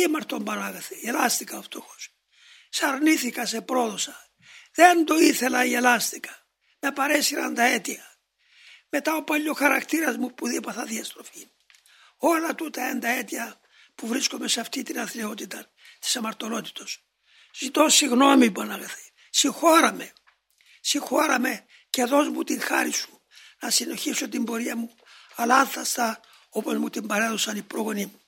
Ήμαρτον Πανάγαθε, γελάστηκα φτωχό. Σαρνήθηκα, σε πρόδωσα. Δεν το ήθελα, γελάστηκα. Με παρέσυραν τα αίτια. Μετά ο παλιό χαρακτήρας μου που διέπαθα διαστροφή. Όλα τούτα είναι τα αίτια που βρίσκομαι σε αυτή την αθλειότητα της αμαρτωλότητος. Ζητώ συγγνώμη πανάγαθη. συγχώρα με, και δώσ' μου την χάρη σου να συνεχίσω την πορεία μου αλλά θα όπως μου την παρέδωσαν οι πρόγονοι μου.